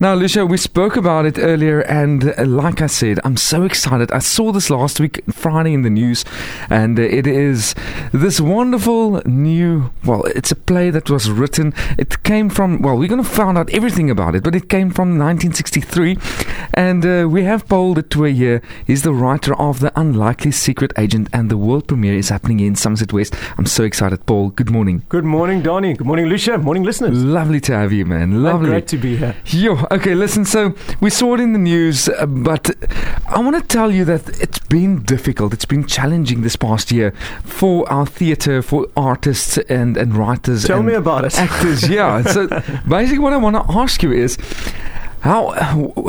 Now, Lucia, we spoke about it earlier, and uh, like I said, I'm so excited. I saw this last week, Friday, in the news, and uh, it is this wonderful new. Well, it's a play that was written. It came from. Well, we're going to find out everything about it, but it came from 1963, and uh, we have Paul du Toit here. He's the writer of The Unlikely Secret Agent, and the world premiere is happening in Somerset West. I'm so excited, Paul. Good morning. Good morning, Donnie. Good morning, Lucia. Morning, listeners. Lovely to have you, man. Lovely. I'm great to be here. Yo, okay, listen. So we saw it in the news, uh, but I want to tell you that it's been difficult. It's been challenging this past year for our theatre, for artists and, and writers. Tell and me about it. Actors, yeah. so basically, what I want to ask you is. How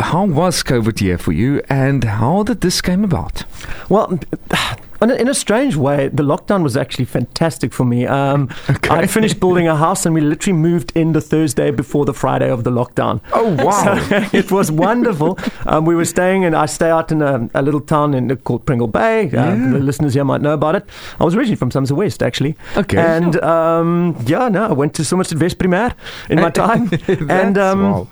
how was COVID year for you, and how did this came about? Well, in a strange way, the lockdown was actually fantastic for me. Um, okay. I finished building a house, and we literally moved in the Thursday before the Friday of the lockdown. Oh wow! So it was wonderful. um, we were staying, and I stay out in a, a little town in, called Pringle Bay. Uh, yeah. The listeners here might know about it. I was originally from Somerset West, actually. Okay. And um, yeah, no, I went to Somerset West Primair in my time, and um, wow.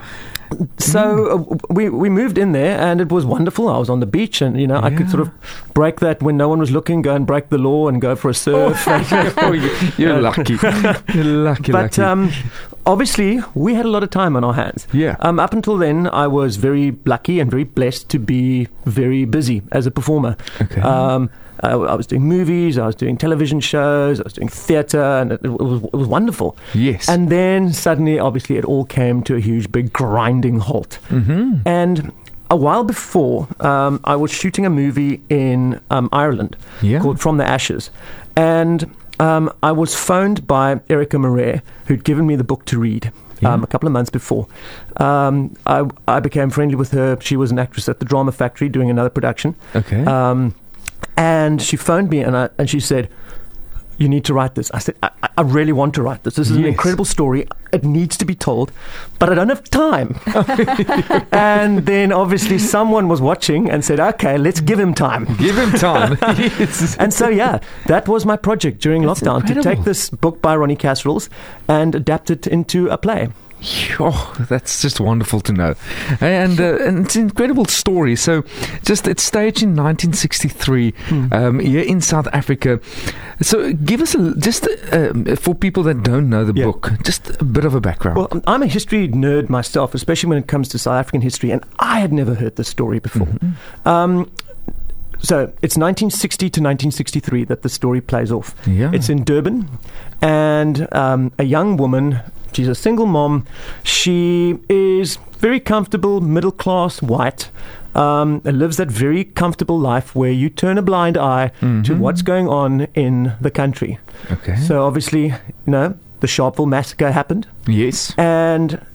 So uh, we we moved in there, and it was wonderful. I was on the beach, and you know, yeah. I could sort of break that when no one was looking, go and break the law, and go for a surf. oh, you're lucky. You're lucky. But lucky. Um, obviously, we had a lot of time on our hands. Yeah. Um, up until then, I was very lucky and very blessed to be very busy as a performer. Okay. Um, I, I was doing movies, I was doing television shows, I was doing theatre, and it, it, was, it was wonderful. Yes. And then suddenly, obviously, it all came to a huge, big grinding halt. Mm-hmm. And a while before, um, I was shooting a movie in um, Ireland yeah. called From the Ashes. And um, I was phoned by Erica Marais, who'd given me the book to read. Yeah. Um, a couple of months before. Um, I, I became friendly with her. She was an actress at the Drama Factory doing another production. Okay. Um, and she phoned me and, I, and she said, you need to write this. I said, I, I really want to write this. This is yes. an incredible story. It needs to be told, but I don't have time. and then obviously someone was watching and said, okay, let's give him time. Give him time. yes. And so, yeah, that was my project during That's lockdown incredible. to take this book by Ronnie Kasrils and adapt it into a play. Oh, that's just wonderful to know, and uh, and it's an incredible story. So, just it's staged in 1963 hmm. um, here in South Africa. So, give us a, just uh, for people that don't know the yeah. book, just a bit of a background. Well, I'm a history nerd myself, especially when it comes to South African history, and I had never heard this story before. Mm-hmm. Um, so it's 1960 to 1963 that the story plays off. Yeah. It's in Durban, and um, a young woman She's a single mom. She is very comfortable, middle class, white. Um, lives that very comfortable life where you turn a blind eye mm-hmm. to what's going on in the country. Okay. So obviously, you know, the Sharpeville massacre happened. Yes. And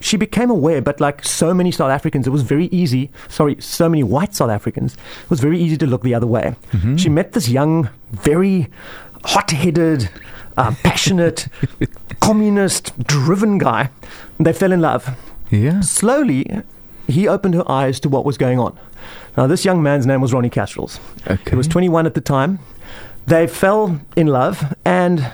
she became aware, but like so many South Africans, it was very easy. Sorry, so many white South Africans, it was very easy to look the other way. Mm-hmm. She met this young, very hot headed, uh, passionate, communist driven guy. They fell in love. Yeah. Slowly, he opened her eyes to what was going on. Now, this young man's name was Ronnie Kasrils. Okay. He was 21 at the time. They fell in love, and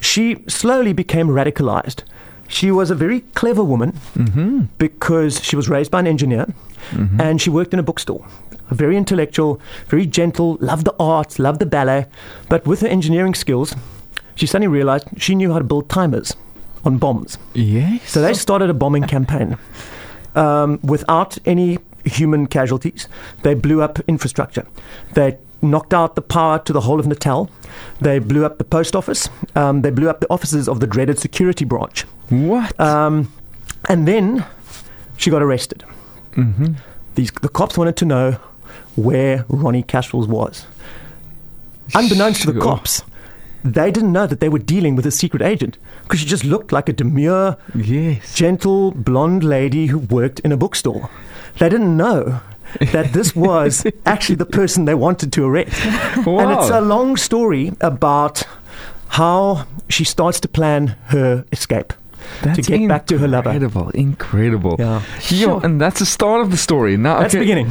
she slowly became radicalized. She was a very clever woman mm-hmm. because she was raised by an engineer mm-hmm. and she worked in a bookstore. Very intellectual, very gentle, loved the arts, loved the ballet, but with her engineering skills, she suddenly realized she knew how to build timers on bombs. Yes. So they started a bombing campaign um, without any human casualties. They blew up infrastructure. They knocked out the power to the whole of Natal. They blew up the post office. Um, they blew up the offices of the dreaded security branch. What? Um, and then she got arrested. Mm-hmm. These, the cops wanted to know where Ronnie Kasrils was. Unbeknownst sure. to the cops, they didn't know that they were dealing with a secret agent because she just looked like a demure, yes. gentle, blonde lady who worked in a bookstore. They didn't know that this was actually the person they wanted to arrest. Wow. And it's a long story about how she starts to plan her escape. That's to get back to her lover. Incredible, incredible. Yeah. Sure. and that's the start of the story. Now, That's okay. the beginning.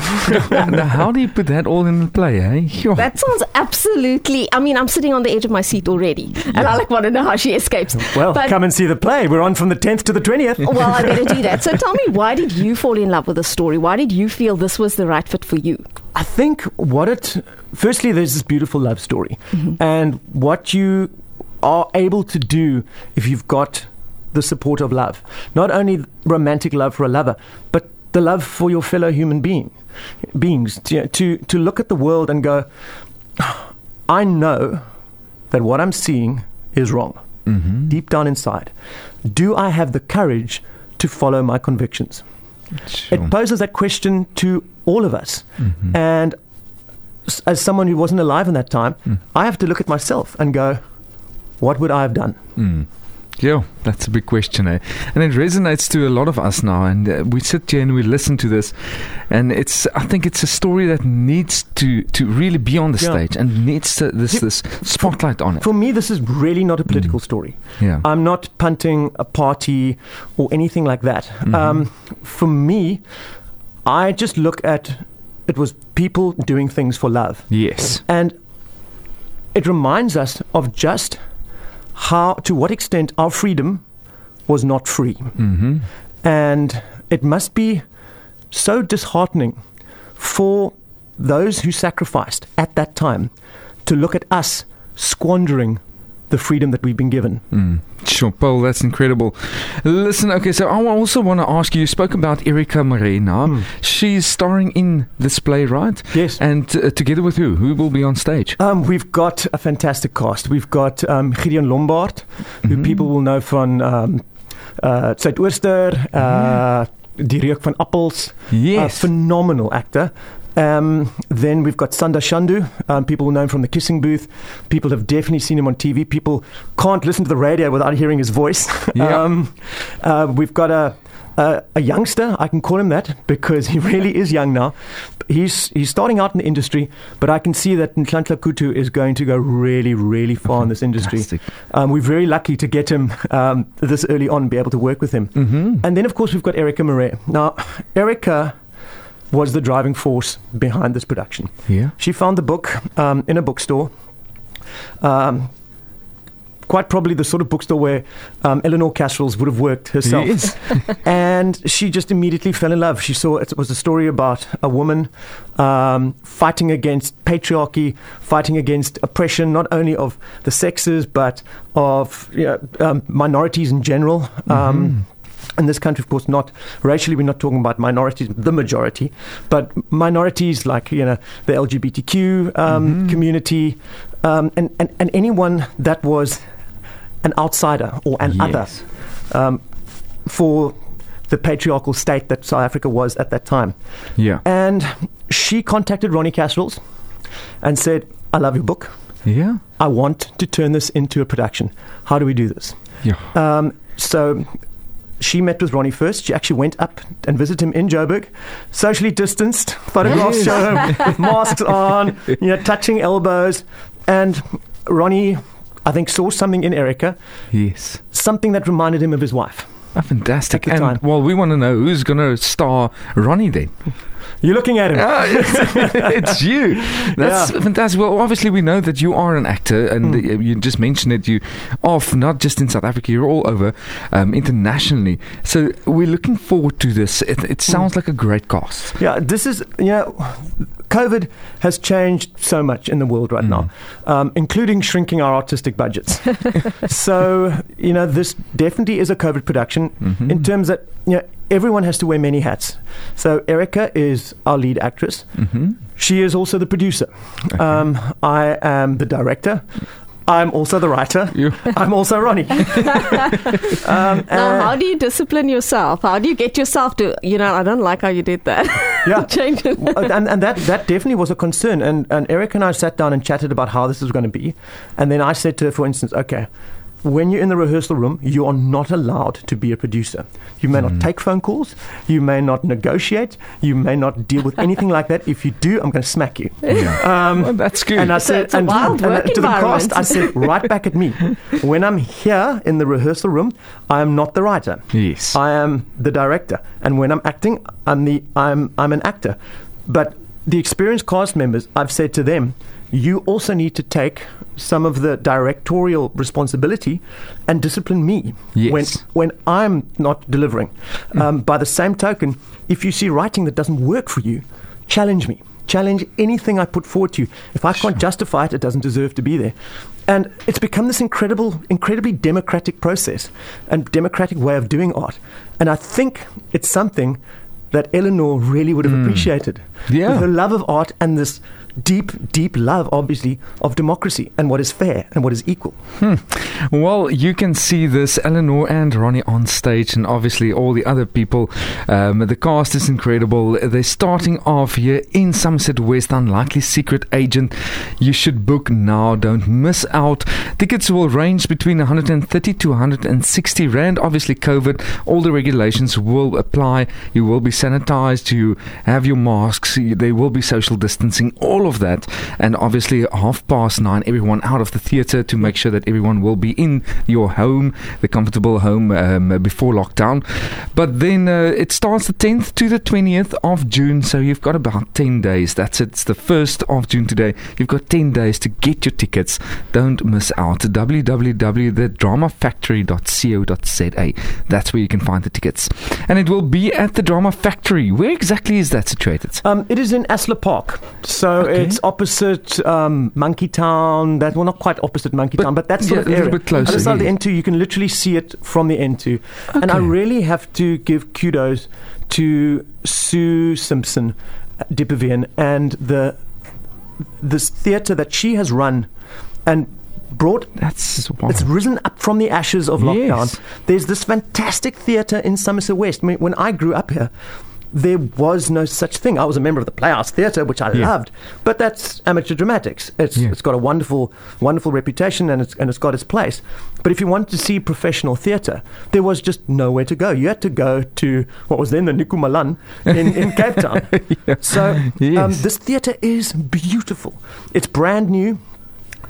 now, how do you put that all in the play, eh? Sure. That sounds absolutely. I mean, I'm sitting on the edge of my seat already, and I like want to know how she escapes. Well, But- come and see the play. We're on from the 10th to the 20th. Well, I better do that. So tell me, why did you fall in love with the story? Why did you feel this was the right fit for you? I think what it firstly there's this beautiful love story, and what you are able to do if you've got the support of love, not only romantic love for a lover, but the love for your fellow human being, beings. To, to to look at the world and go, I know that what I'm seeing is wrong, Mm-hmm. deep down inside. Do I have the courage to follow my convictions? Sure. It poses that question to all of us. Mhm. And as someone who wasn't alive in that time, Mm. I have to look at myself and go, what would I have done? Mm. Yeah, that's a big question, eh? And it resonates to a lot of us now. And uh, we sit here and we listen to this, and it's. I think it's a story that needs to to really be on the Yeah. stage and needs to, this this spotlight on it. For me, this is really not a political story. Yeah. I'm not punting a party or anything like that. Mhm. Um, for me, I just look at it was people doing things for love. yes. And it reminds us of just how, to what extent our freedom was not free. Mm-hmm. And it must be so disheartening for those who sacrificed at that time to look at us squandering the freedom that we've been given. Mm. Sure, Paul, that's incredible. Listen, okay, so I also want to ask you. You spoke about Erika Morena. Hmm. She's starring in this play, right? Yes. And uh, together with who? Who will be on stage? Um, we've got a fantastic cast. We've got um, Gideon Lombard, who Mhm. people will know from um, uh, Zuidooster, uh, Die Reuk van Appels. Yes. A phenomenal actor. Um, then we've got Sanda Shandu. Um, people will know him from the Kissing Booth. People have definitely seen him on TV. People can't listen to the radio without hearing his voice. Yeah. um, uh, we've got a, a a youngster. I can call him that because he really is young now. He's he's starting out in the industry, but I can see that Nhlanhla Kutu is going to go really, really far in this industry. Um, we're very lucky to get him um, this early on, and be able to work with him. Mm-hmm. And then, of course, we've got Erica Murray. Now, Erica was the driving force behind this production. yeah. She found the book um, in a bookstore. Um, quite probably the sort of bookstore where um, Eleanor Kasrils would have worked herself. Yes. and she just immediately fell in love. She saw it was a story about a woman um, fighting against patriarchy, fighting against oppression, not only of the sexes, but of you know, um, minorities in general. Um, in this country, of course, not racially, we're not talking about minorities, the majority, but minorities like you know the LGBTQ um, Mhm. community, um, and, and and anyone that was an outsider or an other um, for the patriarchal state that South Africa was at that time. Yeah. And she contacted Ronnie Kasrils and said, "I love your book. Yeah. I want to turn this into a production. How do we do this?" Yeah. Um, so she met with Ronnie first. She actually went up and visited him in Joburg, socially distanced, photographs show him with masks on, you know, touching elbows. And Ronnie, I think, saw something in Erica, Yes. something that reminded him of his wife. Oh, fantastic. And time. well, we want to know who's going to star Ronnie then. You're looking at him. Ah, it's, it's you. That's Yeah. fantastic. Well, obviously, we know that you are an actor, and Mm. you just mentioned it. You off not just in South Africa, you're all over um, internationally. So we're looking forward to this. It, it sounds like a great cast. Yeah, this is, you know, COVID has changed so much in the world right Mm. now, um, including shrinking our artistic budgets. so, you know, this definitely is a COVID production Mhm. in terms that, you know, everyone has to wear many hats. So, Erica is our lead actress. Mhm. She is also the producer. Okay. Um, I am the director. I'm also the writer. You- I'm also Ronnie. um, Now, uh, how do you discipline yourself? How do you get yourself to, you know, I don't like how you did that. yeah. Change it. And, and that, that definitely was a concern. And, and Eric and I sat down and chatted about how this was going to be. And then I said to her, for instance, okay, when you're in the rehearsal room, you are not allowed to be a producer. You may Mm. not take phone calls. You may not negotiate. You may not deal with anything like that. If you do, I'm going to smack you. Um, Well, that's good. and I So said, it's a and, wild and work to the cast. I said, right back at me. When I'm here in the rehearsal room, I am not the writer. yes. I am the director, and when I'm acting, I'm the I'm I'm an actor. But the experienced cast members, I've said to them, you also need to take some of the directorial responsibility and discipline me Yes. when when I'm not delivering. Um, by the same token, if you see writing that doesn't work for you, challenge me. Challenge anything I put forward to you. If I can't justify it, it doesn't deserve to be there. And it's become this incredible, incredibly democratic process and democratic way of doing art. And I think it's something that Eleanor really would have appreciated. Yeah. With her love of art and this deep, deep love, obviously, of democracy and what is fair and what is equal. Well, you can see this Eleanor and Ronnie on stage, and obviously all the other people. Um, the cast is incredible. They're starting off here in Somerset West, Unlikely Secret Agent. You should book now. Don't miss out. Tickets will range between 130 to 160 rand. Obviously, COVID, all the regulations will apply. You will be sanitized. You have your masks. There will be social distancing. All of that, and obviously half past nine, everyone out of the theatre to make sure that everyone will be in your home, the comfortable home um, before lockdown. But then uh, it starts the 10th to the 20th of June, so you've got about 10 days. That's it. It's the 1st of June today. You've got 10 days to get your tickets. Don't miss out. www.thedramafactory.co.za. That's where you can find the tickets. And it will be at the Drama Factory. Where exactly is that situated? Um, it is in Asla Park. So Okay. it's opposite um, Monkey Town. That well, not quite opposite Monkey But, Town, but that's sort yeah, of a little bit closer, yes. of the N2, you can literally see it from the N2. And I really have to give kudos to Sue Simpson, Diepeveen, and the this theatre that she has run and brought That's wow. it's risen up from the ashes of Yes. lockdown. There's this fantastic theatre in Somerset West. I mean, when I grew up here, there was no such thing. I was a member of the Playhouse Theatre, which I Yeah. loved, but that's amateur dramatics. It's Yeah. it's got a wonderful wonderful reputation and it's and it's got its place. But if you wanted to see professional theatre, there was just nowhere to go. You had to go to what was then the Nico Malan in, in Cape Town. So um, this theatre is beautiful. It's brand new.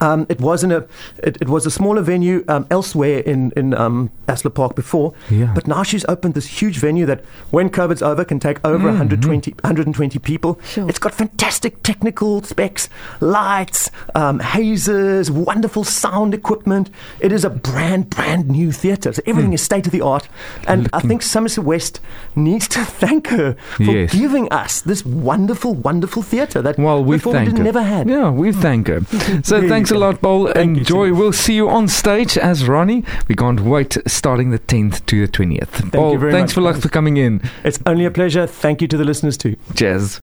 Um, it wasn't a. It, it was a smaller venue um, elsewhere in in um, Asla Park before, Yeah. but now she's opened this huge venue that, when COVID's over, can take over Mm-hmm. 120, 120 people. Sure. It's got fantastic technical specs, lights, um, hazers, wonderful sound equipment. It is a brand brand new theatre. So everything is state of the art, and I Hmm. Think Somerset West needs to thank her for Yes. giving us this wonderful, wonderful theatre that Well, we before thank we her. never had. Yeah, we thank her. So you thanks a lot, Paul. Thank Enjoy. We'll see you on stage as Ronnie. We can't wait starting the 10th to the 20th. Paul, you very thanks much, for luck for coming in. It's only a pleasure. Thank you to the listeners too. Cheers.